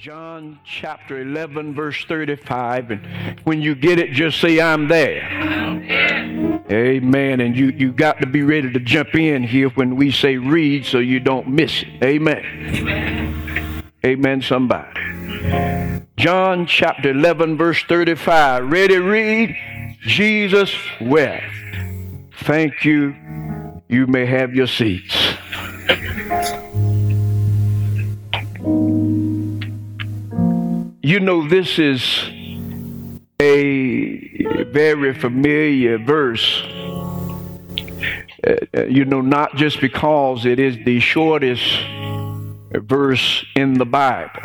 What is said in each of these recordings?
John chapter 11, verse 35. And when you get it, just say, I'm there. Amen. Amen. And you, you got to be ready to jump in here when we say read so you don't miss it. Amen. Amen, Amen somebody. John chapter 11, verse 35. Ready, read. Jesus wept. Thank you. You may have your seats. You know, this is a very familiar verse. Uh, uh, you know, not just because it is the shortest verse in the Bible.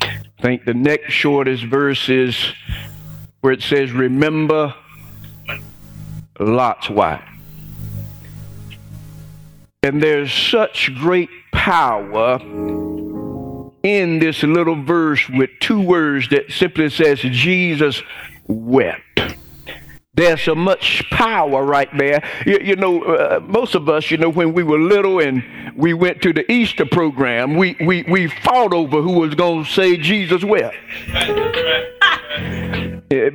I think the next shortest verse is where it says, Remember Lot's wife. And there's such great power in this little verse with two words that simply says Jesus wept. There's so much power right there. You, you know, uh, most of us, you know, when we were little and we went to the Easter program, we, we, we fought over who was going to say Jesus wept.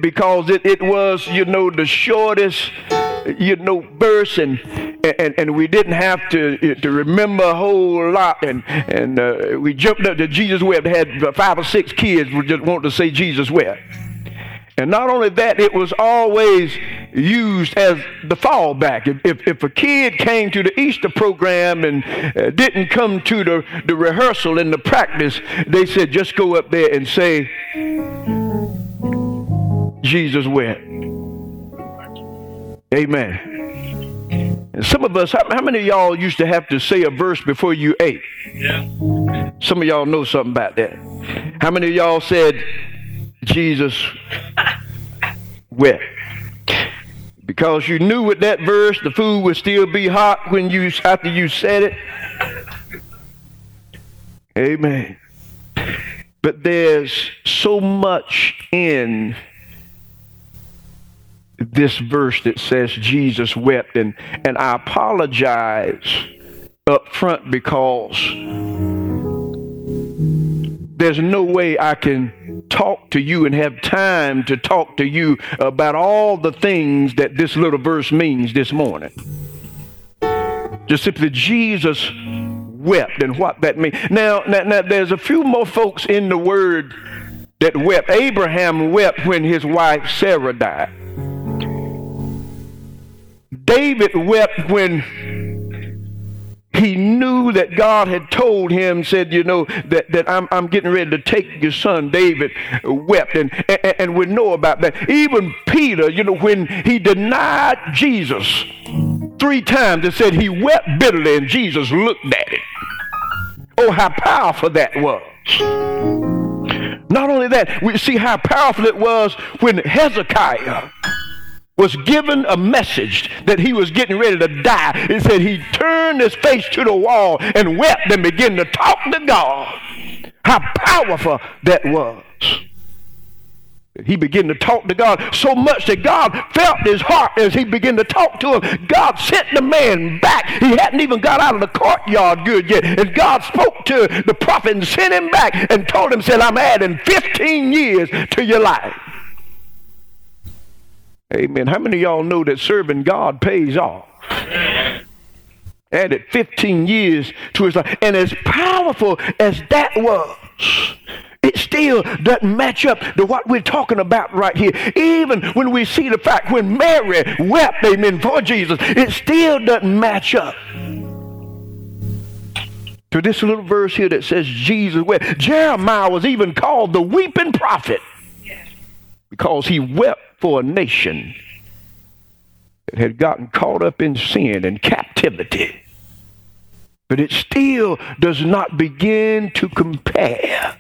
because it, it was, you know, the shortest, you know, verse and and, and we didn't have to to remember a whole lot. And and uh, we jumped up to Jesus wept. Had five or six kids who just wanted to say Jesus wept. And not only that, it was always used as the fallback. If, if, if, a kid came to the Easter program and uh, didn't come to the, the rehearsal and the practice, they said, just go up there and say, Jesus wept. Amen. And some of us, how, how, many of y'all used to have to say a verse before you ate? Yeah. Some of y'all know something about that. How many of y'all said, Jesus wept? Because you knew with that verse the food would still be hot when you after you said it. Amen. But there's so much in this verse that says Jesus wept. And, and I apologize up front because there's no way I can talk to you and have time to talk to you about all the things that this little verse means this morning. Just simply, Jesus wept and what that means. Now, now, now, there's a few more folks in the word that wept. Abraham wept when his wife Sarah died. David wept when he knew that God had told him, said, you know, that, that I'm, I'm getting ready to take your son. David wept, and, and, and we know about that. Even Peter, you know, when he denied Jesus three times, it said he wept bitterly, and Jesus looked at it. Oh, how powerful that was. Not only that, we see how powerful it was when Hezekiah was given a message that he was getting ready to die. It said he turned his face to the wall and wept and began to talk to God. How powerful that was. He began to talk to God so much that God felt his heart as he began to talk to him. God sent the man back. He hadn't even got out of the courtyard good yet. And God spoke to the prophet and sent him back and told him, said, I'm adding 15 years to your life. Amen. How many of y'all know that serving God pays off? Added 15 years to his life. And as powerful as that was, it still doesn't match up to what we're talking about right here. Even when we see the fact when Mary wept, amen, for Jesus, it still doesn't match up to this little verse here that says Jesus wept. Jeremiah was even called the weeping prophet because he wept for a nation that had gotten caught up in sin and captivity. But it still does not begin to compare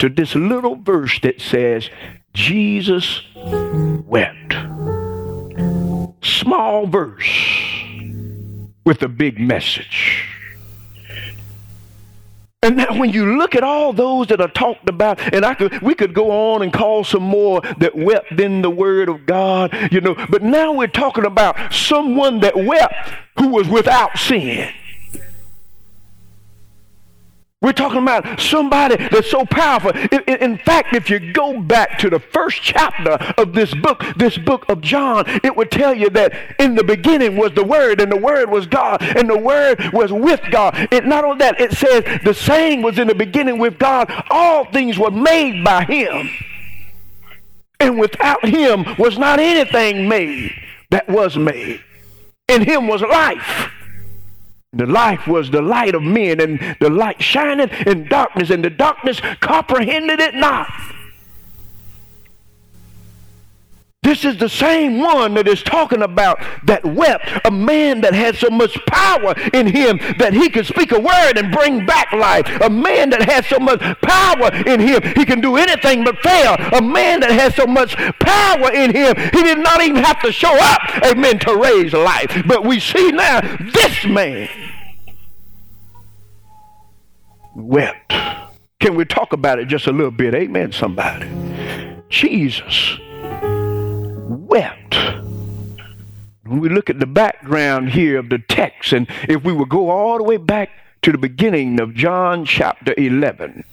to this little verse that says, Jesus wept. Small verse with a big message. And now when you look at all those that are talked about, and I could we could go on and call some more that wept in the word of God, you know, but now we're talking about someone that wept who was without sin. We're talking about somebody that's so powerful. In, fact, if you go back to the first chapter of this book, this book of John, it would tell you that in the beginning was the Word, and the Word was God, and the Word was with God. Not only that, it says the saying was in the beginning with God. All things were made by Him, and without Him was not anything made that was made. In Him was life the life was the light of men, and the light shined in darkness, and the darkness comprehended it not. This is the same one that is talking about that wept, a man that had so much power in him that he could speak a word and bring back life. A man that had so much power in him, he can do anything but fail. A man that has so much power in him, he did not even have to show up, amen, to raise life. But we see now this man wept. Can we talk about it just a little bit? Amen, somebody. Jesus wept. When we look at the background here of the text, and if we would go all the way back to the beginning of John chapter 11,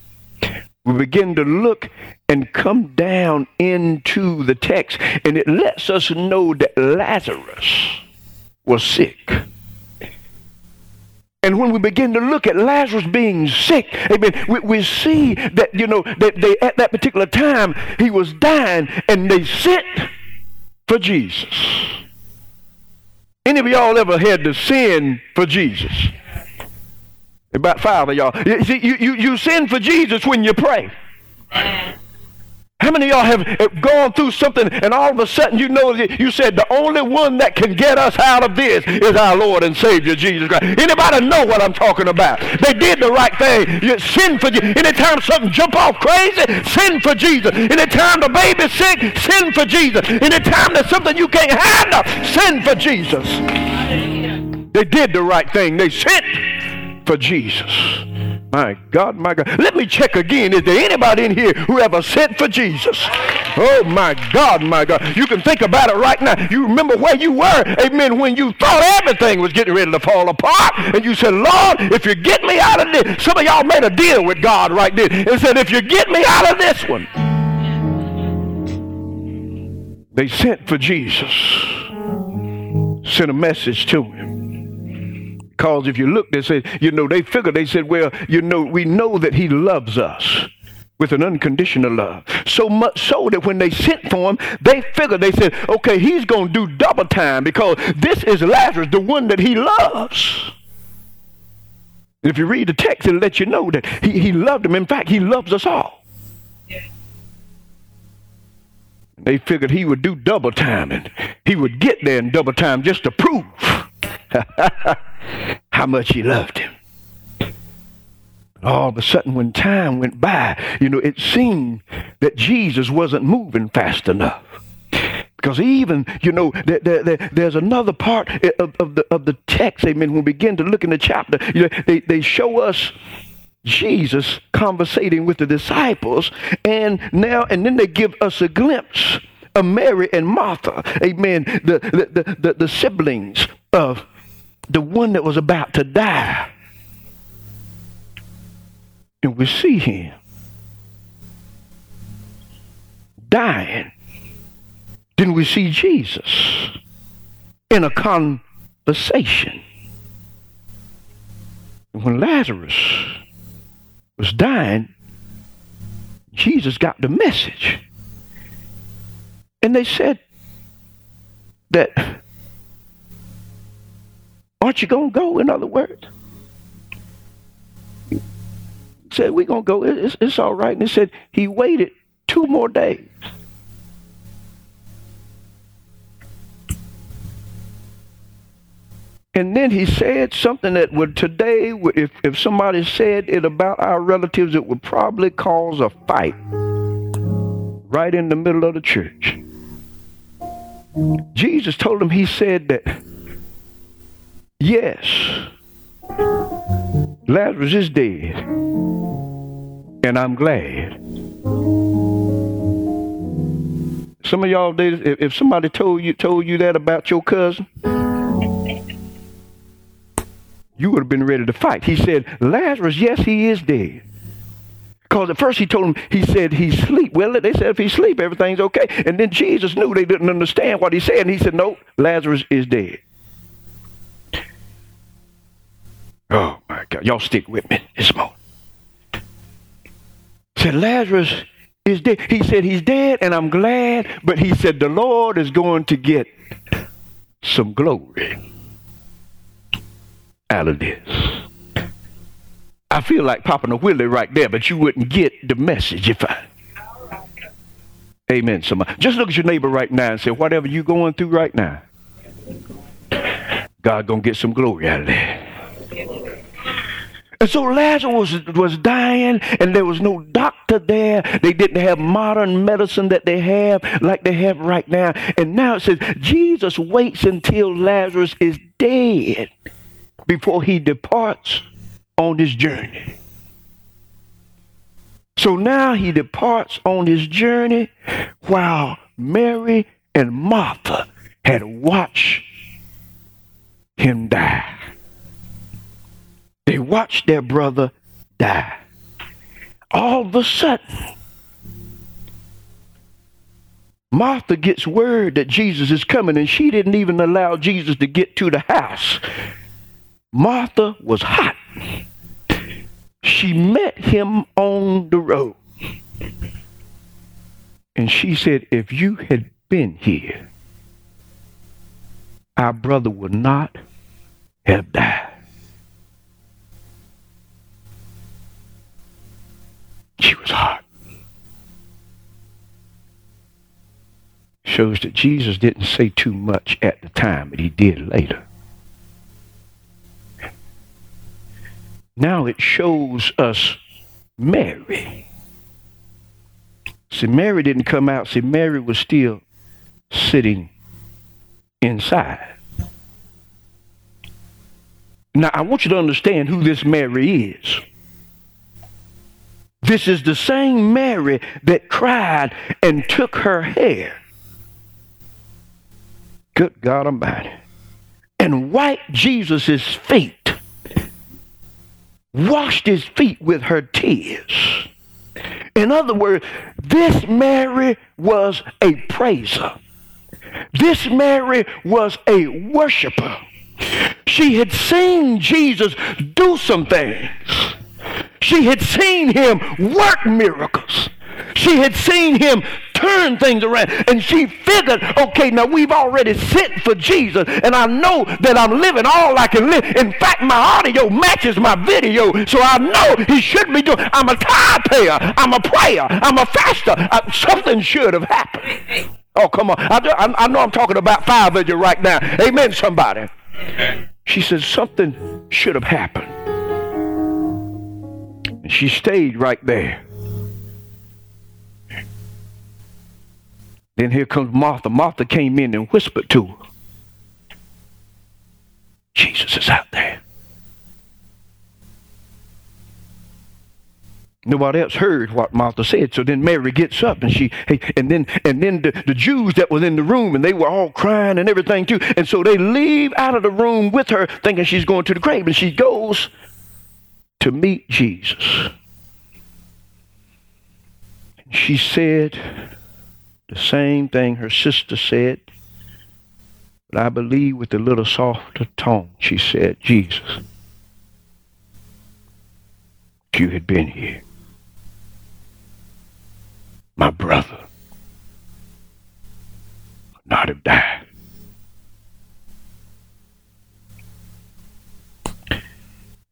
we begin to look and come down into the text, and it lets us know that Lazarus was sick. And when we begin to look at Lazarus being sick, amen, we, we see that, you know, that they, at that particular time, he was dying, and they sent for Jesus. Any of y'all ever had to sin for Jesus? About five of y'all. You, you, you, you sin for Jesus when you pray. How many of y'all have eh, gone through something and all of a sudden you know you said the only one that can get us out of this is our Lord and Savior Jesus Christ. Anybody know what I'm talking about? They did the right thing. You sin for Jesus. Anytime something jump off crazy, sin for Jesus. Anytime the baby's sick, sin for Jesus. Anytime there's something you can't handle, sin for Jesus. They did the right thing. They sent for Jesus. My God, my God. Let me check again. Is there anybody in here who ever sent for Jesus? Oh, my God, my God. You can think about it right now. You remember where you were, amen, when you thought everything was getting ready to fall apart. And you said, Lord, if you get me out of this. Some of y'all made a deal with God right there and said, if you get me out of this one. They sent for Jesus, sent a message to him. Because if you look, they said, you know, they figured, they said, well, you know, we know that he loves us with an unconditional love. So much so that when they sent for him, they figured, they said, okay, he's going to do double time because this is Lazarus, the one that he loves. If you read the text, it'll let you know that he, he loved him. In fact, he loves us all. They figured he would do double time and he would get there in double time just to prove how much he loved him. All of a sudden, when time went by, you know, it seemed that Jesus wasn't moving fast enough. Because even, you know, there, there, there's another part of, of, the, of the text, amen, when we begin to look in the chapter, you know, they, they show us Jesus conversating with the disciples, and now, and then they give us a glimpse of Mary and Martha, amen, the, the, the, the siblings of the one that was about to die. And we see him dying. Then we see Jesus in a conversation. When Lazarus was dying, Jesus got the message. And they said that Aren't you going to go, in other words? He said, We're going to go. It's, it's all right. And he said, He waited two more days. And then he said something that would today, if, if somebody said it about our relatives, it would probably cause a fight right in the middle of the church. Jesus told him, he said that Yes, Lazarus is dead, and I'm glad. Some of y'all did. If somebody told you told you that about your cousin, you would have been ready to fight. He said, Lazarus, yes, he is dead. Because at first he told him, he said, he's sleep. Well, they said, if he's sleep, everything's okay. And then Jesus knew they didn't understand what he said. And he said, no, Lazarus is dead. Oh, my God. Y'all stick with me this morning. Said, Lazarus is dead. He said, he's dead, and I'm glad. But he said, the Lord is going to get some glory out of this. I feel like popping a willy right there, but you wouldn't get the message if I. Amen. Somebody. Just look at your neighbor right now and say, whatever you're going through right now, God gonna get some glory out of that. And so Lazarus was, was dying, and there was no doctor there. They didn't have modern medicine that they have like they have right now. And now it says Jesus waits until Lazarus is dead before he departs on his journey. So now he departs on his journey while Mary and Martha had watched him die. They watched their brother die. All of a sudden, Martha gets word that Jesus is coming, and she didn't even allow Jesus to get to the house. Martha was hot. She met him on the road. And she said, If you had been here, our brother would not have died. She was hot. Shows that Jesus didn't say too much at the time, but he did later. Now it shows us Mary. See, Mary didn't come out. See, Mary was still sitting inside. Now, I want you to understand who this Mary is. This is the same Mary that cried and took her hair. Good God Almighty. And wiped Jesus' feet. Washed his feet with her tears. In other words, this Mary was a praiser. This Mary was a worshiper. She had seen Jesus do some things. She had seen him work miracles. She had seen him turn things around. And she figured, okay, now we've already sent for Jesus, and I know that I'm living all I can live. In fact, my audio matches my video, so I know he should be doing. I'm a tithe payer. I'm a prayer. I'm a faster. I, something should have happened. Oh, come on. I, I, I, know I'm talking about five of you right now. Amen, somebody. She said, something should have happened. She stayed right there. Then here comes Martha. Martha came in and whispered to her. Jesus is out there. Nobody else heard what Martha said. So then Mary gets up and she, hey, and then and then the, the Jews that was in the room and they were all crying and everything too. And so they leave out of the room with her, thinking she's going to the grave, and she goes to meet Jesus. She said the same thing her sister said, but I believe with a little softer tone, she said, Jesus, if you had been here, my brother would not have died.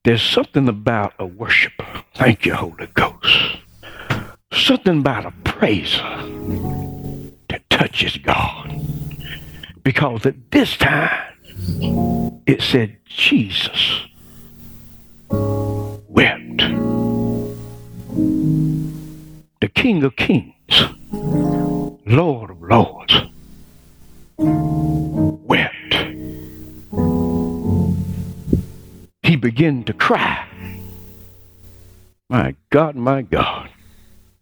There's something about a worshiper. Thank you, Holy Ghost. Something about a praiser that touches God. Because at this time, it said Jesus wept. The King of Kings, Lord of Lords, wept. Began to cry. My God, my God.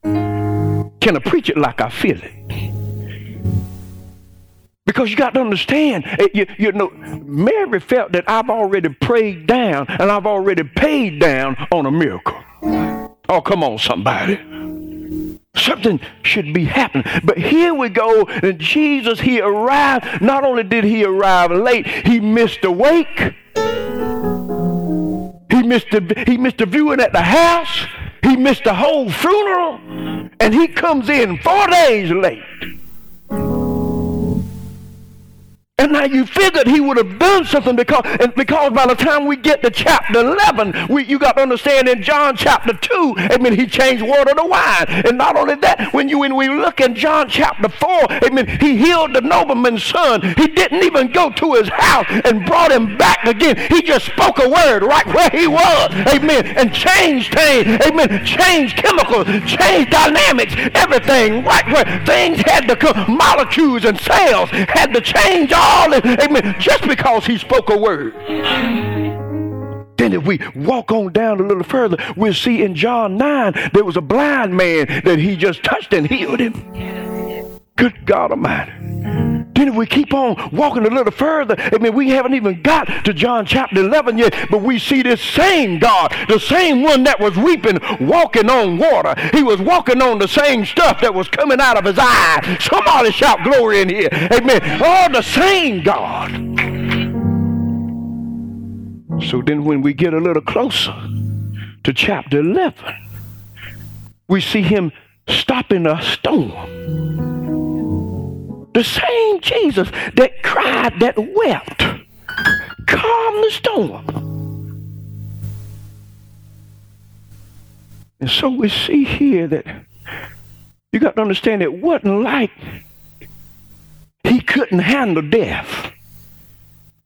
Can I preach it like I feel it? Because you got to understand, eh, you, you know, Mary felt that I've already prayed down and I've already paid down on a miracle. Oh, come on, somebody. Something should be happening. But here we go. And Jesus, he arrived. Not only did he arrive late, he missed the wake. He missed the, he missed the viewing at the house. He missed the whole funeral. And he comes in four days late. And now you figured he would have done something because, and because by the time we get to chapter 11, we, you got to understand in John chapter 2, amen, he changed water to wine. And not only that, when you when we look in John chapter 4, amen, he healed the nobleman's son. He didn't even go to his house and brought him back again. He just spoke a word right where he was, amen, and changed things, amen, changed chemicals, changed dynamics, everything right where things had to come, molecules and cells had to change all amen, just because he spoke a word. Then if we walk on down a little further, we'll see in John 9, there was a blind man that he just touched and healed him. Good God Almighty. Then if we keep on walking a little further, I mean, we haven't even got to John chapter 11 yet, but we see this same God, the same one that was weeping, walking on water. He was walking on the same stuff that was coming out of his eye. Somebody shout glory in here. Amen. All the same God. So then when we get a little closer to chapter 11, we see him stopping a storm the same Jesus that cried, that wept, calmed the storm. And so we see here that you got to understand it wasn't like he couldn't handle death.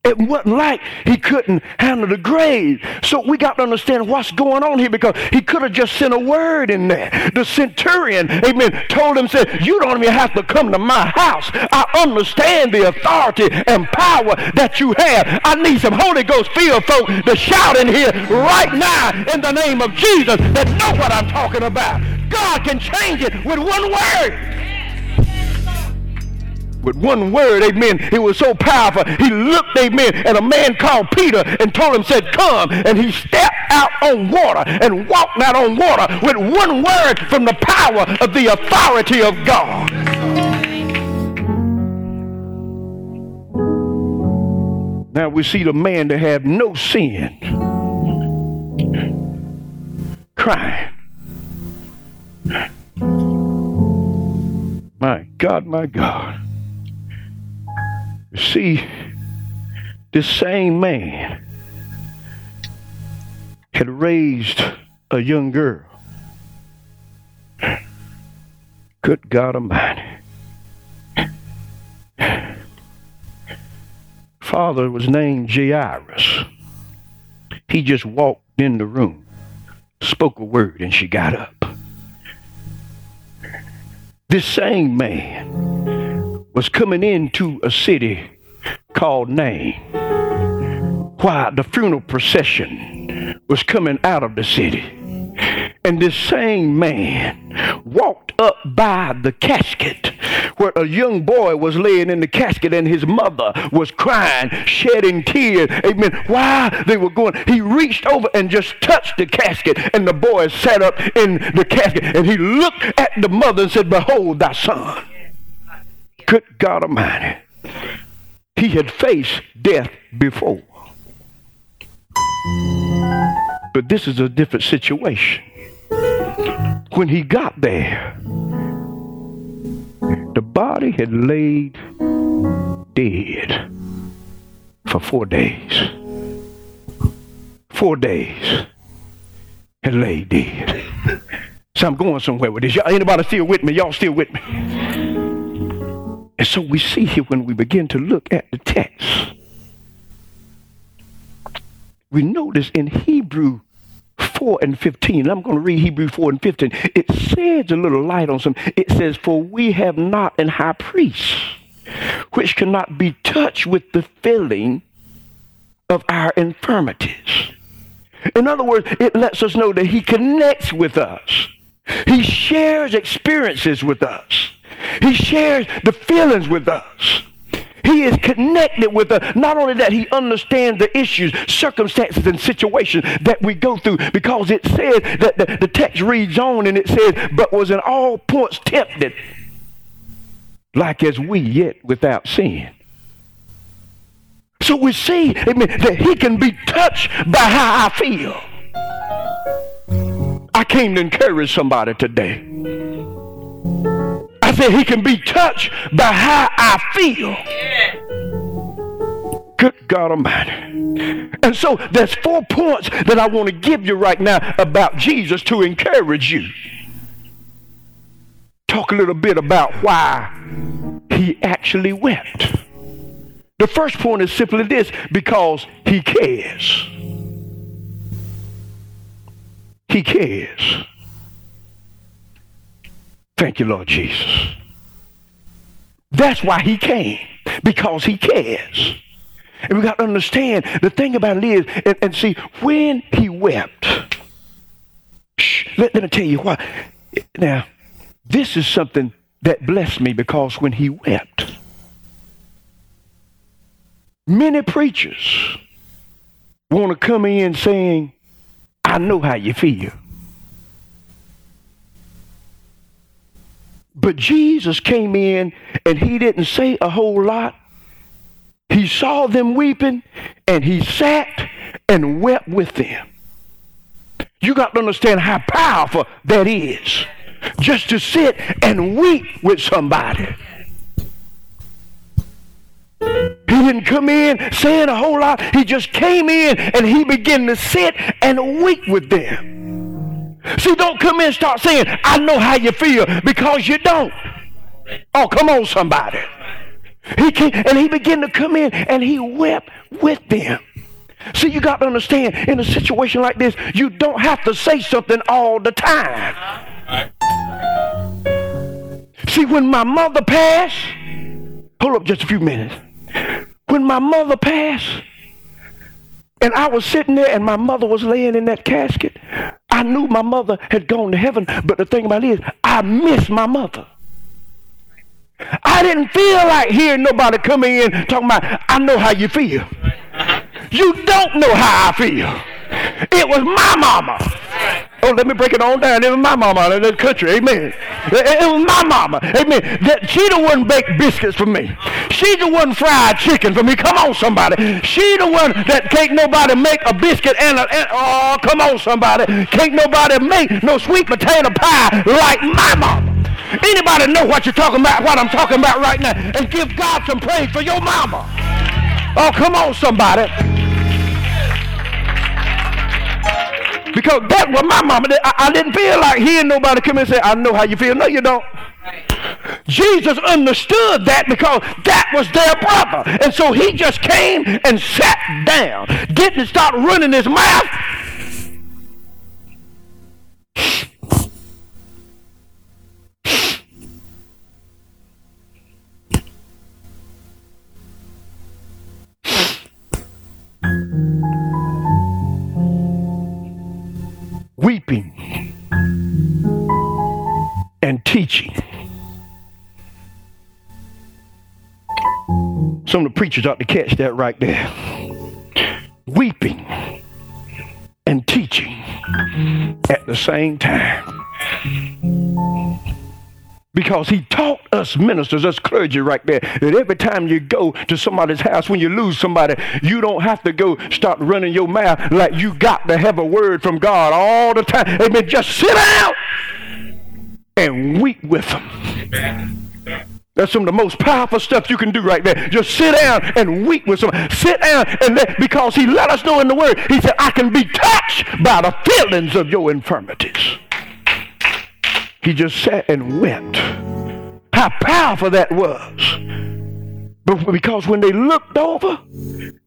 It wasn't like he couldn't handle the grave. So we got to understand what's going on here because he could have just sent a word in there. The centurion, amen, told him, said, you don't even have to come to my house. I understand the authority and power that you have. I need some Holy Ghost filled folk to shout in here right now in the name of Jesus that know what I'm talking about. God can change it with one word with one word, amen, it was so powerful. He looked, amen, at a man called Peter and told him, said, come. And he stepped out on water and walked out on water with one word from the power of the authority of God. Now we see the man that have no sin crying. My God, my God. See, this same man had raised a young girl. Good God Almighty. Father was named Jairus. He just walked in the room, spoke a word, and she got up. This same man was coming into a city called Nain. While the funeral procession was coming out of the city. And this same man walked up by the casket where a young boy was laying in the casket and his mother was crying, shedding tears. Amen. Why they were going, he reached over and just touched the casket, and the boy sat up in the casket and he looked at the mother and said, Behold thy son. Good God Almighty. He had faced death before. But this is a different situation. When he got there, the body had laid dead for four days. Four days had laid dead. So I'm going somewhere with this. Y'all, anybody still with me? Y'all still with me? And so we see here when we begin to look at the text, we notice in Hebrew 4 and 15, I'm going to read Hebrew 4 and 15, it sheds a little light on some. It says, For we have not an high priest which cannot be touched with the feeling of our infirmities. In other words, it lets us know that he connects with us. He shares experiences with us. He shares the feelings with us. He is connected with us. Not only that, he understands the issues, circumstances, and situations that we go through because it says that the, the text reads on and it says, but was in all points tempted, like as we yet without sin. So we see amen, that he can be touched by how I feel. I came to encourage somebody today. I said he can be touched by how I feel. Good God Almighty. And so there's four points that I want to give you right now about Jesus to encourage you. Talk a little bit about why he actually wept. The first point is simply this because he cares. He cares. Thank you, Lord Jesus. That's why he came, because he cares. And we got to understand the thing about it is, and, and see, when he wept, shh, let, let me tell you why. Now, this is something that blessed me because when he wept, many preachers want to come in saying, I know how you feel. But Jesus came in and he didn't say a whole lot. He saw them weeping and he sat and wept with them. You got to understand how powerful that is. Just to sit and weep with somebody. He didn't come in saying a whole lot. He just came in and he began to sit and weep with them. See, don't come in and start saying, I know how you feel, because you don't. Oh, come on, somebody. He came, and he began to come in and he wept with them. See, you got to understand, in a situation like this, you don't have to say something all the time. See, when my mother passed, hold up just a few minutes. When my mother passed, and I was sitting there and my mother was laying in that casket. I knew my mother had gone to heaven, but the thing about it is, I miss my mother. I didn't feel like hearing nobody coming in talking about, I know how you feel. You don't know how I feel. It was my mama. Oh, let me break it all down. It was my mama in the country. Amen. It, was my mama. Amen. That she the one baked biscuits for me. She the one fried chicken for me. Come on, somebody. She the one that can't nobody make a biscuit and a, and, oh, come on, somebody. Can't nobody make no sweet potato pie like my mama. Anybody know what you're talking about, what I'm talking about right now? And give God some praise for your mama. Oh, come on, somebody. Because that was my mama. I, I didn't feel like hearing nobody come and say, I know how you feel. No, you don't. Jesus understood that because that was their brother. And so he just came and sat down. Didn't start running his mouth. Weeping and teaching. Some of the preachers ought to catch that right there. Weeping and teaching at the same time. Because he taught us ministers, us clergy right there, that every time you go to somebody's house, when you lose somebody, you don't have to go start running your mouth like you got to have a word from God all the time. Amen. Just sit down and weep with them. That's some of the most powerful stuff you can do right there. Just sit down and weep with somebody. Sit down and let, because he let us know in the word, he said, I can be touched by the feelings of your infirmities. He just sat and wept. How powerful that was. But because when they looked over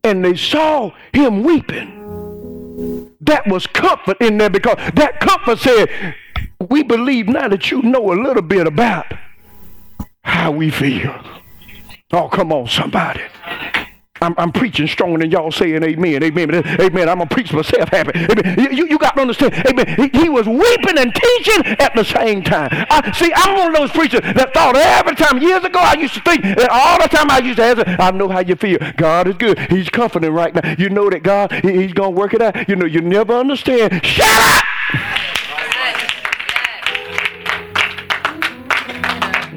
and they saw him weeping, that was comfort in there because that comfort said, We believe now that you know a little bit about how we feel. Oh, come on, somebody. I'm, I'm preaching stronger than y'all saying amen. Amen. Amen. I'm going to preach myself happy. Amen. You, you got to understand. Amen. He, he, was weeping and teaching at the same time. I, see, I'm one of those preachers that thought every time, years ago, I used to think that all the time I used to answer, I know how you feel. God is good. He's comforting right now. You know that God, he, He's going to work it out. You know, you never understand. Shut up!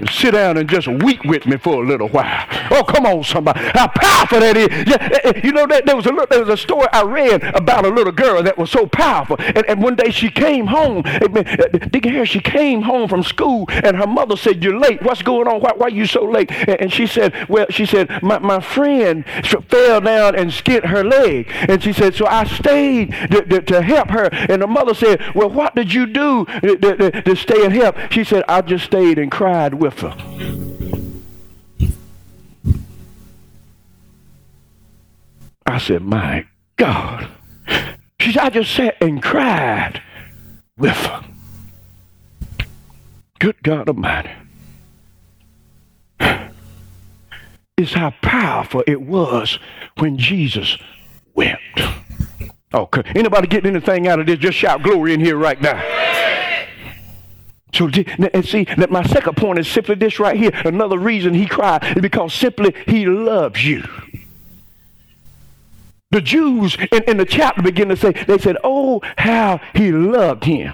sit down and just weep with me for a little while. Oh, come on, somebody. How powerful that is. Eh, eh, you know, that there was a there was a story I read about a little girl that was so powerful. And, and one day she came home. Deacon Harris, she came home from school and her mother said, you're late. What's going on? Why, why are you so late? And, and she said, well, she said, my, my friend fell down and skinned her leg. And she said, so I stayed to, to, to help her. And the mother said, well, what did you do to, to stay and help? She said, I just stayed and cried with her. I said, My God. She said, I just sat and cried with her. Good God Almighty. Is how powerful it was when Jesus wept. Oh, anybody getting anything out of this? Just shout glory in here right now. So, and see, my second point is simply this right here. Another reason he cried is because simply he loves you. The Jews in, in the chapter begin to say, they said, oh, how he loved him.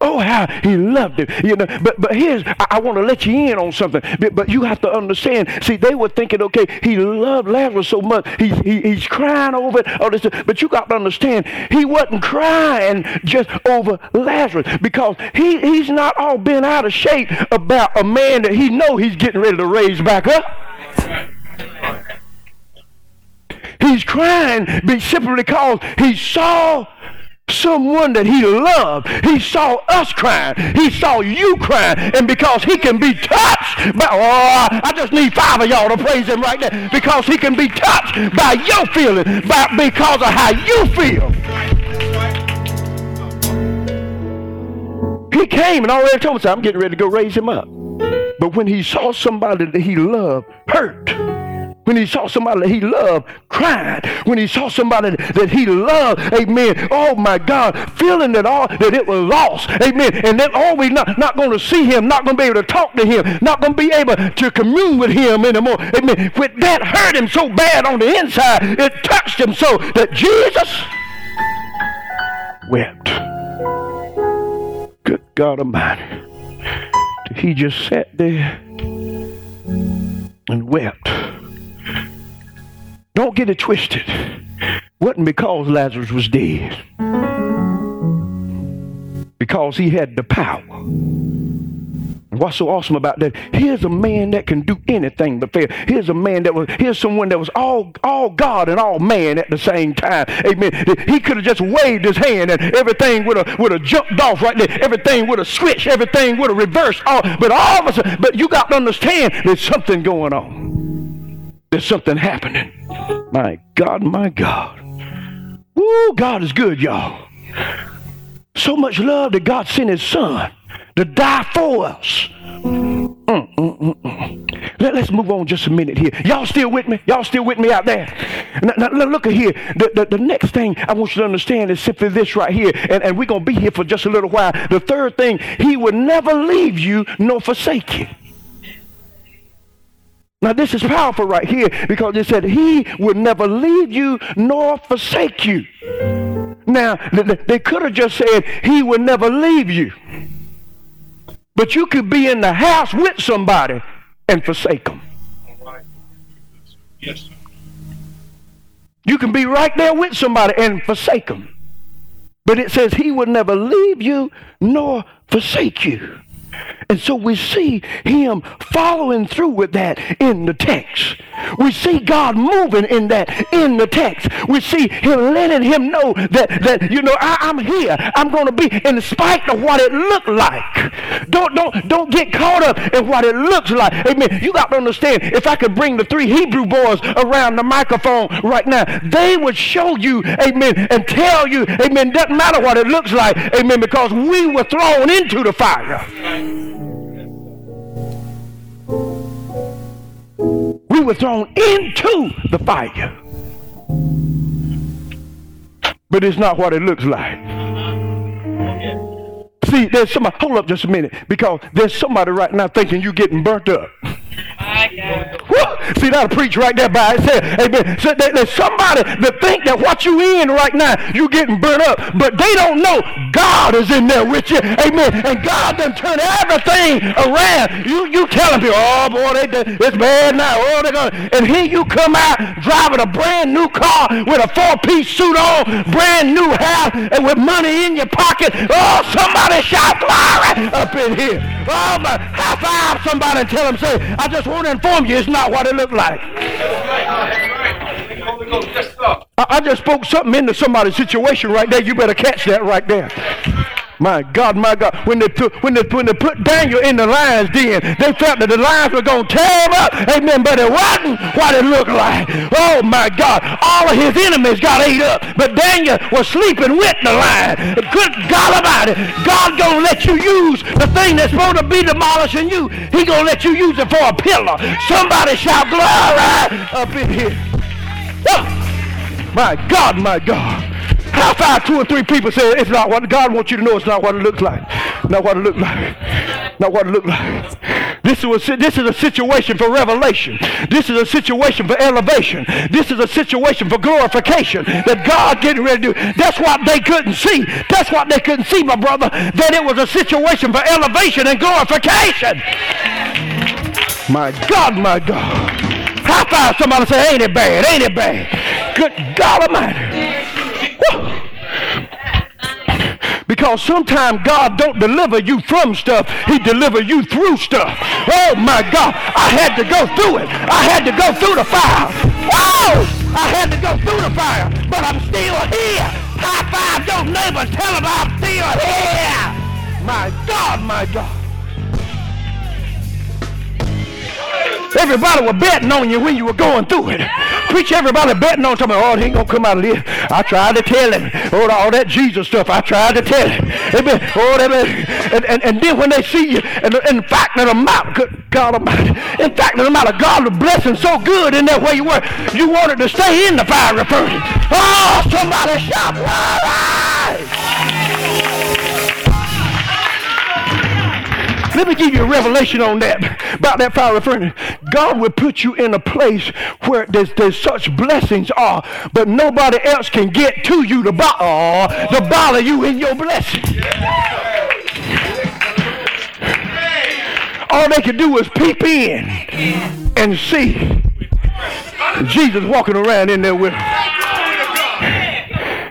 Oh, how he loved him. You know, but but here's I, I want to let you in on something. But, but, you have to understand. See, they were thinking, okay, he loved Lazarus so much. He's he, he's crying over it. All this, but you got to understand, he wasn't crying just over Lazarus because he he's not all been out of shape about a man that he know he's getting ready to raise back up. He's crying simply because he saw someone that he loved. He saw us crying. He saw you crying. And because he can be touched by, oh, I just need five of y'all to praise him right now. Because he can be touched by your feeling, by, because of how you feel. He came and already told us, I'm getting ready to go raise him up. But when he saw somebody that he loved hurt, when he saw somebody that he loved crying, when he saw somebody that he loved, amen, oh my God, feeling that all that it was lost, amen, and then oh, always not, not going to see him, not going to be able to talk to him, not going to be able to commune with him anymore, amen. With that hurt him so bad on the inside, it touched him so that Jesus wept. Good God Almighty. He just sat there and wept. Don't get it twisted. Wasn't because Lazarus was dead. Because he had the power. What's so awesome about that? Here's a man that can do anything but fail. Here's a man that was, here's someone that was all, all God and all man at the same time. Amen. He could have just waved his hand and everything would have, would have jumped off right there. Everything would have switched. Everything would have reversed. All, but all of a sudden, but you got to understand there's something going on. There's something happening. My God, my God. Woo, God is good, y'all. So much love that God sent his son to die for us. Mm, mm, mm, Let, us move on just a minute here. Y'all still with me? Y'all still with me out there? Now, now look at here. The, the, the, next thing I want you to understand is simply this right here. And, and we're going to be here for just a little while. The third thing, he will never leave you nor forsake you. Now, this is powerful right here because it said, He will never leave you nor forsake you. Now, they could have just said, He will never leave you. But you could be in the house with somebody and forsake them. Yes. You can be right there with somebody and forsake them. But it says he will never leave you nor forsake you. And so we see him following through with that in the text. We see God moving in that in the text. We see him letting him know that, that you know, I, am here. I'm going to be in spite of what it looked like. Don't, don't, don't get caught up in what it looks like. Amen. You got to understand, if I could bring the three Hebrew boys around the microphone right now, they would show you, amen, and tell you, amen, doesn't matter what it looks like, amen, because we were thrown into the fire. We were thrown into the fire. But it's not what it looks like. See, there's somebody, hold up just a minute, because there's somebody right now thinking you're getting burnt up. See, that'll preach right there by itself. Amen. So there's somebody that think that what you in right now, you getting burnt up. But they don't know God is in there with you. Amen. And God done turn everything around. You you telling people, oh boy, they, it's bad now. Oh, they're gonna and here you come out driving a brand new car with a four-piece suit on, brand new house, and with money in your pocket. Oh, somebody shout glory up in here. Oh my high five somebody and tell them, say, I just want to inform you it's not what it looked like. I, just spoke something into somebody's situation right there. You better catch that right there. My God, my God. When they put when they when they put Daniel in the lion's den, they felt that the lions were gonna tear him up. Amen. But it wasn't what it looked like. Oh my God. All of his enemies got ate up. But Daniel was sleeping with the lion. Good God about it. God gonna let you use the thing that's supposed to be demolishing you. He gonna let you use it for a pillar. Somebody shout glory up in here. Oh, my God, my God. High five two or three people say it's not what God wants you to know. It's not what it looks like. Not what it looks like. Not what it looks like. This is a, this is a situation for revelation. This is a situation for elevation. This is a situation for glorification that God getting ready to do. That's what they couldn't see. That's what they couldn't see, my brother. That it was a situation for elevation and glorification. My God, my God. High five somebody say, ain't it bad? Ain't it bad? Good God Almighty. Because sometimes God don't deliver you from stuff. He deliver you through stuff. Oh my God. I had to go through it. I had to go through the fire. Oh! I had to go through the fire. But I'm still here. High five your neighbor. Tell him I'm still here. My God, my God. Everybody was betting on you when you were going through it. Preach everybody betting on something. Oh, he ain't gonna come out of this. I tried to tell him. Oh, all that Jesus stuff. I tried to tell him. Amen. Oh, amen. And, and, and then when they see you, and in fact, the amount, God Almighty, in fact, the amount of God's blessing so good in that way you were, you wanted to stay in the fiery furnace. Oh, somebody shout, all right. Let me give you a revelation on that, about that fire furnace. God will put you in a place where there's, there's such blessings are, but nobody else can get to you to, bo- oh, uh, to bother you in your blessing. All they can do is peep in and see Jesus walking around in there with them.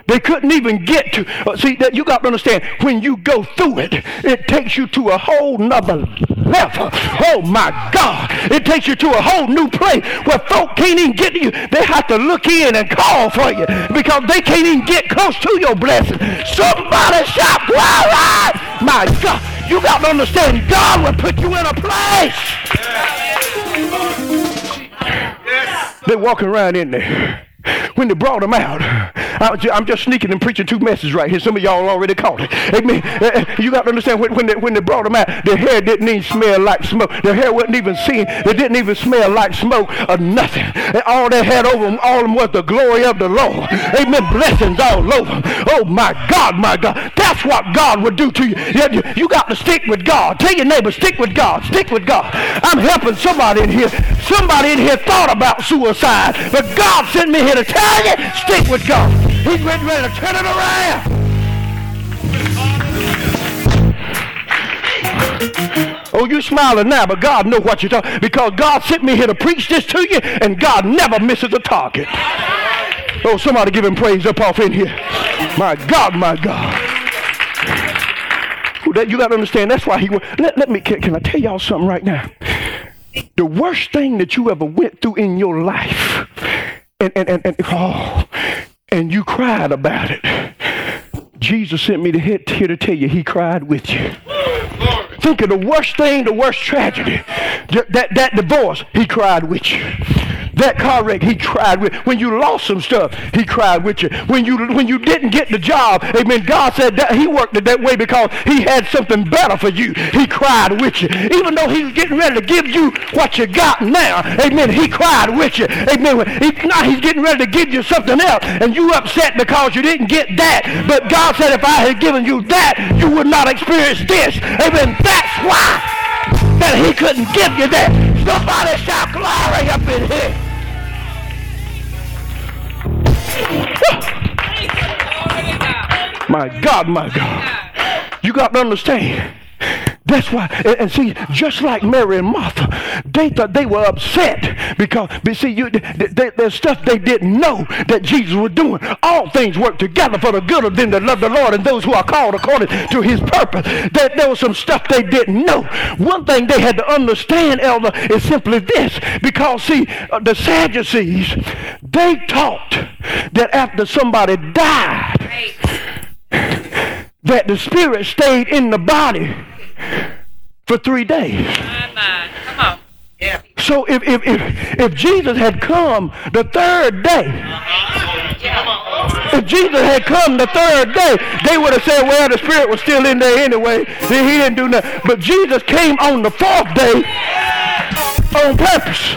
They couldn't even get to. Uh, see, that you got to understand, when you go through it, it takes you to a whole nother level. Oh my God. It takes you to a whole new place where folk can't even get to you. They have to look in and call for you because they can't even get close to your blessing. Somebody shout, glory! My God. You got to understand, God will put you in a place. They're walking around in there when they brought him out. I'm just sneaking and preaching two messages right here. Some of y'all already caught it. Amen. Uh, uh, you got to understand when, when, they, when they brought him out, their hair didn't even smell like smoke. Their hair wasn't even seen. It didn't even smell like smoke or nothing. All they had over them, all of them was the glory of the Lord. Amen. Blessings all over Oh my God, my God. That's what God would do to. You, you got to stick with God. Tell your neighbor, stick with God. Stick with God. I'm helping somebody in here. Somebody in here thought about suicide, but God sent me here to tell you, stick with God. He's ready, ready to turn it around. Oh, you smiling now, but God know what you're talking because God sent me here to preach this to you, and God never misses a target. Oh, somebody give him praise up off in here. My God, my God. That you got to understand. That's why he went. Let, let me. Can, can I tell y'all something right now? The worst thing that you ever went through in your life and, and, and, and, oh, and you cried about it. Jesus sent me to hit, here to tell you he cried with you. Think of the worst thing, the worst tragedy. That, that divorce, he cried with you. That car wreck, he cried with. When you lost some stuff, he cried with you. When you when you didn't get the job, amen. God said that he worked it that way because he had something better for you. He cried with you. Even though he was getting ready to give you what you got now, amen. He cried with you. Amen. He, now he's getting ready to give you something else, and you upset because you didn't get that. But God said, if I had given you that, you would not experience this. Amen. That's why that he couldn't give you that. Somebody shout glory up in here. My God, my God. You got to understand. That's why, and, and, see, just like Mary and Martha, they thought they were upset because, but see, you, they, they, there's stuff they didn't know that Jesus was doing. All things work together for the good of them that love the Lord and those who are called according to His purpose. That there was some stuff they didn't know. One thing they had to understand, Elder, is simply this: because see, uh, the Sadducees, they taught that after somebody died, that the spirit stayed in the body for three days. Come on. Yeah. So if, if, if, if Jesus had come the third day, if Jesus had come the third day, they would have said, well, the spirit was still in there anyway. Then he didn't do nothing. But Jesus came on the fourth day on purpose.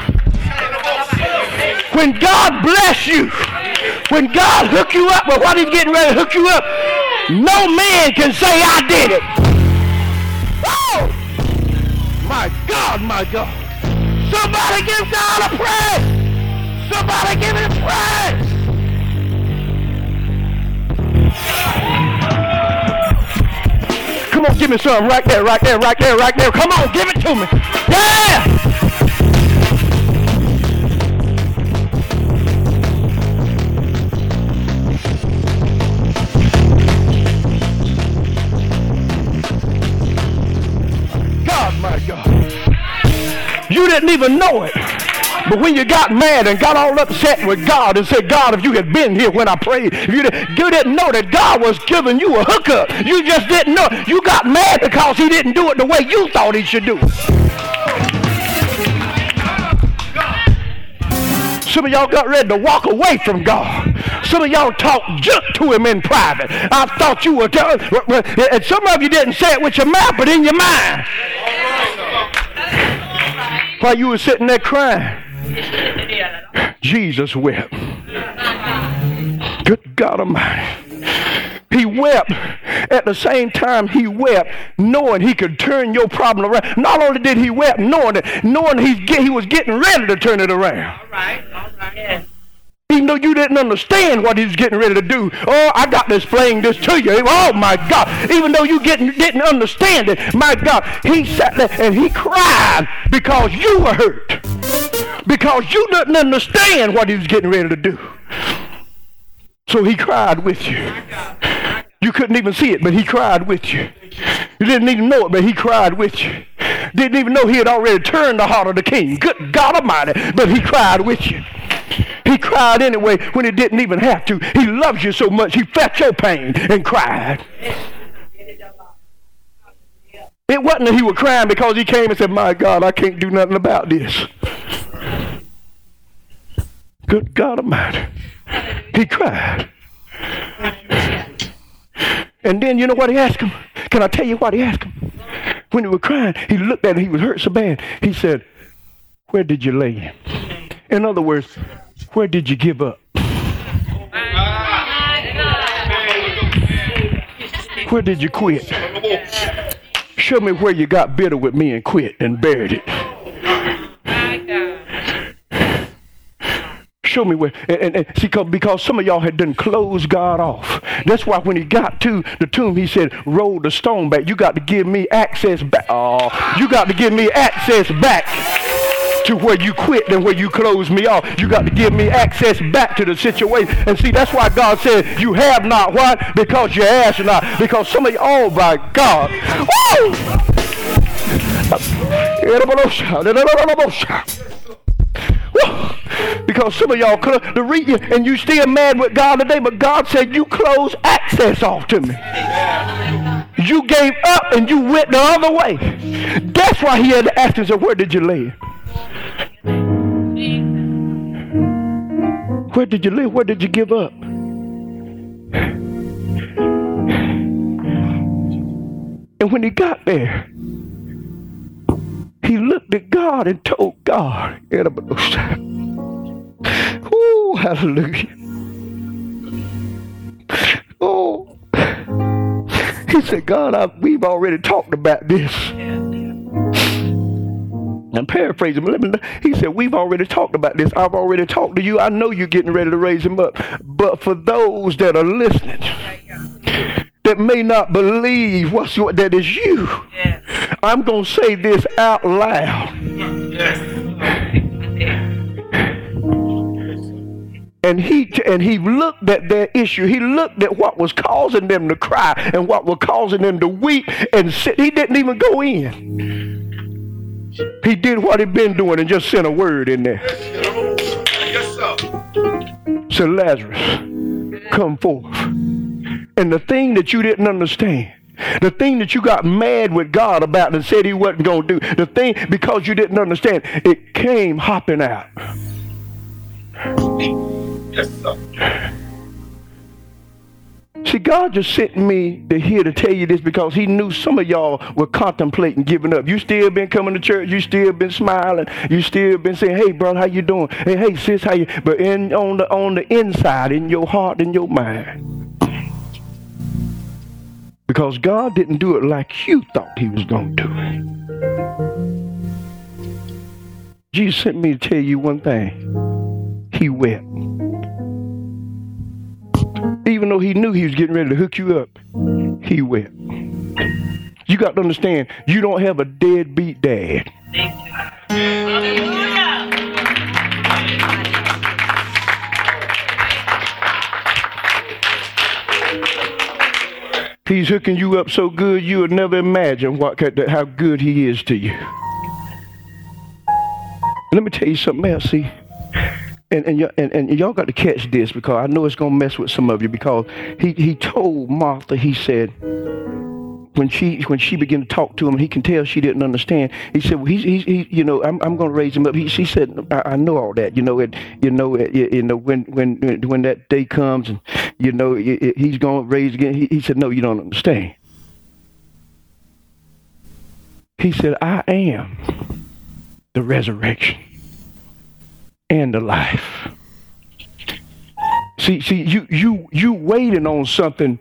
When God bless you, when God hook you up with what he's getting ready to hook you up, no man can say I did it. My God, my God. Somebody give God a praise. Somebody give him praise. Come on, give me some right there, right there, right there, right there. Come on, give it to me. Yeah! You didn't even know it. But when you got mad and got all upset with God and said, God, if you had been here when I prayed, if you, did, you didn't know that God was giving you a hookup. You just didn't know. You got mad because he didn't do it the way you thought he should do. Some of y'all got ready to walk away from God. Some of y'all talked junk to him in private. I thought you were telling, and some of you didn't say it with your mouth, but in your mind while you were sitting there crying, Jesus wept. Good God Almighty. He wept. At the same time, he wept, knowing he could turn your problem around. Not only did he wept, knowing that, knowing get, he was getting ready to turn it around. All right, all right. Even though you didn't understand what he was getting ready to do. Oh, I got to explain this to you. Oh, my God. Even though you didn't, didn't understand it, my God, he sat there and he cried because you were hurt. Because you didn't understand what he was getting ready to do. So he cried with you. You couldn't even see it, but he cried with you. You didn't even know it, but he cried with you. Didn't even know he had already turned the heart of the king. Good God Almighty, but he cried with you. He cried anyway when he didn't even have to. He loves you so much, he felt your pain and cried. It wasn't that he was crying because he came and said, My God, I can't do nothing about this. Good God Almighty. He cried. And then you know what he asked him? Can I tell you what he asked him? When he was crying, he looked at him, he was hurt so bad. He said, Where did you lay him? In other words, where did you give up? Where did you quit? Show me where you got bitter with me and quit and buried it. Show me where. And, and, and see, because because some of y'all had done closed God off. That's why when he got to the tomb, he said, roll the stone back. You got to give me access back. Oh, you got to give me access back to where you quit than where you close me off. You got to give me access back to the situation. And see, that's why God said, you have not. Why? Because you ask not. Because some of you, oh my God. Because some of y'all could the read you and you still mad with God today, but God said you close access off to me. You gave up and you went the other way. That's why he had to ask so where did you lay Where did you live? Where did you give up? And when he got there, he looked at God and told God, Oh, hallelujah. Oh, he said, God, I, we've already talked about this. I'm paraphrasing, but he said, We've already talked about this. I've already talked to you. I know you're getting ready to raise him up. But for those that are listening, that may not believe what's your, that is you, I'm going to say this out loud. And he and he looked at their issue. He looked at what was causing them to cry and what was causing them to weep and sit. He didn't even go in. He did what he'd been doing and just sent a word in there. Yes. Said, Lazarus, come forth. And the thing that you didn't understand, the thing that you got mad with God about and said he wasn't going to do, the thing because you didn't understand, it came hopping out. Yes, sir. See, God just sent me to here to tell you this because He knew some of y'all were contemplating giving up. You still been coming to church. You still been smiling. You still been saying, "Hey, brother, how you doing? Hey, hey, sis, how you?" But in on the on the inside, in your heart, in your mind, because God didn't do it like you thought He was going to do it. Jesus sent me to tell you one thing. He wept even though he knew he was getting ready to hook you up, he wept. You got to understand, you don't have a deadbeat dad. He's hooking you up so good you would never imagine what how good he is to you. Let me tell you something else. See, and and, y- and and y'all got to catch this because I know it's gonna mess with some of you because he he told Martha he said when she when she began to talk to him he can tell she didn't understand. He said well he's, he's he, you know I'm, I'm going to raise him up. He, she said I, I, know all that you know it you know it, you know when when when that day comes and you know it, it, he's going to raise again. He, he said no you don't understand. He said I am the resurrection and the life. See, see, you you you waiting on something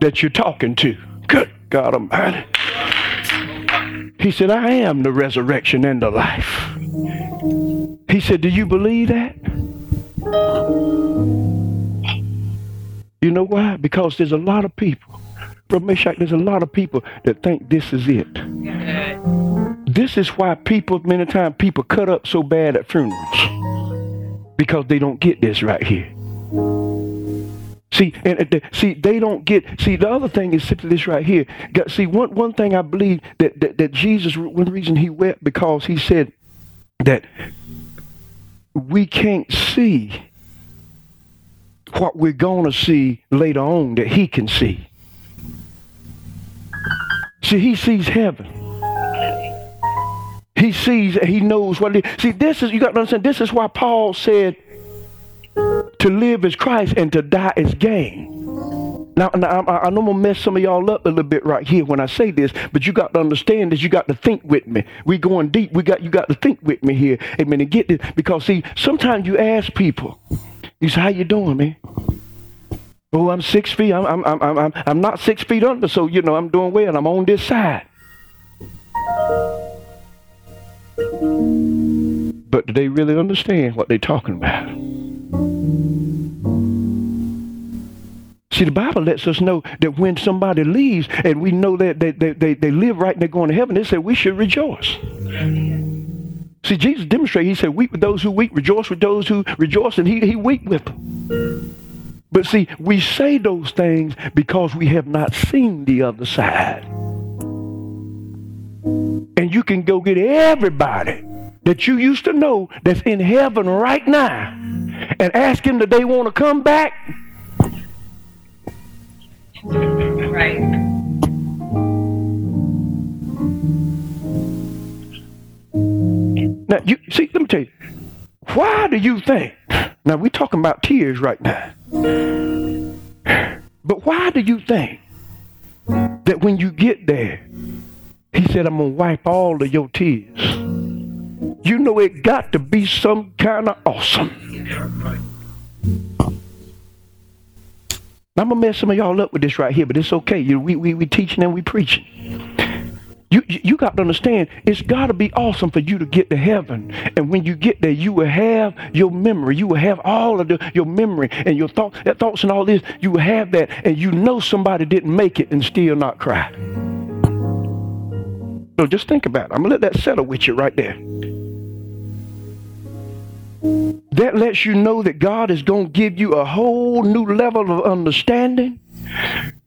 that you're talking to. Good God Almighty. He said, I am the resurrection and the life. He said, Do you believe that? You know why? Because there's a lot of people. Brother Meshach, there's a lot of people that think this is it. This is why people, many times, people cut up so bad at funerals because they don't get this right here. See, and see, they don't get. See, the other thing is simply this right here. See, one one thing I believe that, that that Jesus, one reason he wept because he said that we can't see what we're gonna see later on that he can see. See, he sees heaven. He sees, he knows what it is. See, this is, you got to understand, this is why Paul said to live is Christ and to die is gain. Now, now I, know I'm going to mess some of y'all up a little bit right here when I say this, but you got to understand this. You got to think with me. We going deep. We got, you got to think with me here. Amen. Get this. Because, see, sometimes you ask people, you say, how you doing, man? Oh, I'm six feet. I'm, I'm, I'm, I'm, I'm not six feet under, so, you know, I'm doing well. I'm on this side. But do they really understand what they're talking about? See, the Bible lets us know that when somebody leaves and we know that they, they, they, they live right and they're going to heaven, they say we should rejoice. See, Jesus demonstrated, he said, weep with those who weep, rejoice with those who rejoice, and he, he weep with them. But see, we say those things because we have not seen the other side. And you can go get everybody that you used to know that's in heaven right now and ask them that they want to come back. Right. Now, you see, let me tell you, why do you think Now we're talking about tears right now. But why do you think that when you get there, he said, I'm going to wipe all of your tears? You know it got to be some kind of awesome. I'm gonna mess some of y'all up with this right here, but it's okay. You, we, we, we teaching and we preaching. You, you got to understand, it's got to be awesome for you to get to heaven. And when you get there, you will have your memory. You will have all of the, your memory and your thought, thoughts and all this. You will have that, and you know somebody didn't make it and still not cry. So just think about it. I'm going to let that settle with you right there. That lets you know that God is going to give you a whole new level of understanding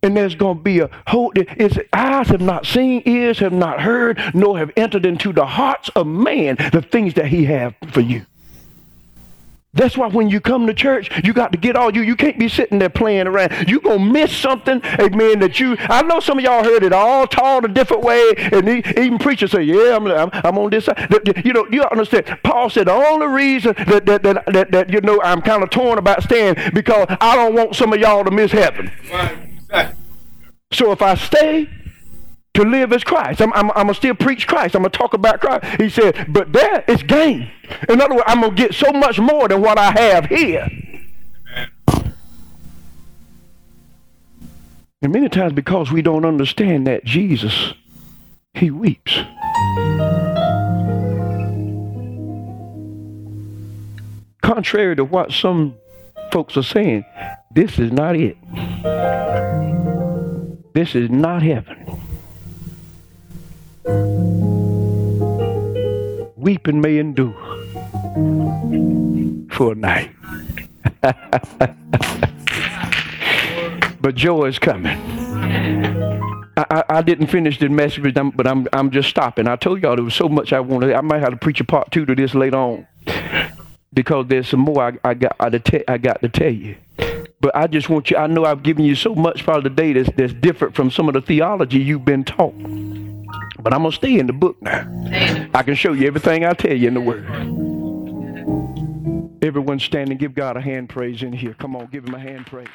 and there's going to be a whole, it's eyes have not seen, ears have not heard, nor have entered into the hearts of man the things that he have for you. That's why when you come to church, you got to get all you. You can't be sitting there playing around. You're going to miss something, amen, that you, I know some of y'all heard it all taught a different way, and even preachers say, yeah, I'm, I'm, I'm on this side. You know, you understand. Paul said the only reason that, that, that, that, that you know, I'm kind of torn about staying because I don't want some of y'all to miss heaven. Right. So if I stay, to live as Christ. I'm, I'm, I'm going to still preach Christ. I'm going to talk about Christ. He said, but there is gain. In other words, I'm going to get so much more than what I have here. And many times because we don't understand that Jesus, he weeps. Contrary to what some folks are saying, this is not it. This is not heaven. Weeping may endure for a night. but joy is coming. I, I, I, didn't finish the message, but I'm, I'm, just stopping. I told y'all there was so much I wanted. I might have to preach a part two to this later on because there's some more I, I got I, to te- I got to tell you. But I just want you, I know I've given you so much part of the day that's, that's different from some of the theology you've been taught. But I'm going to stay in the book now. I can show you everything I tell you in the Word. Everyone stand and give God a hand praise in here. Come on, give him a hand praise.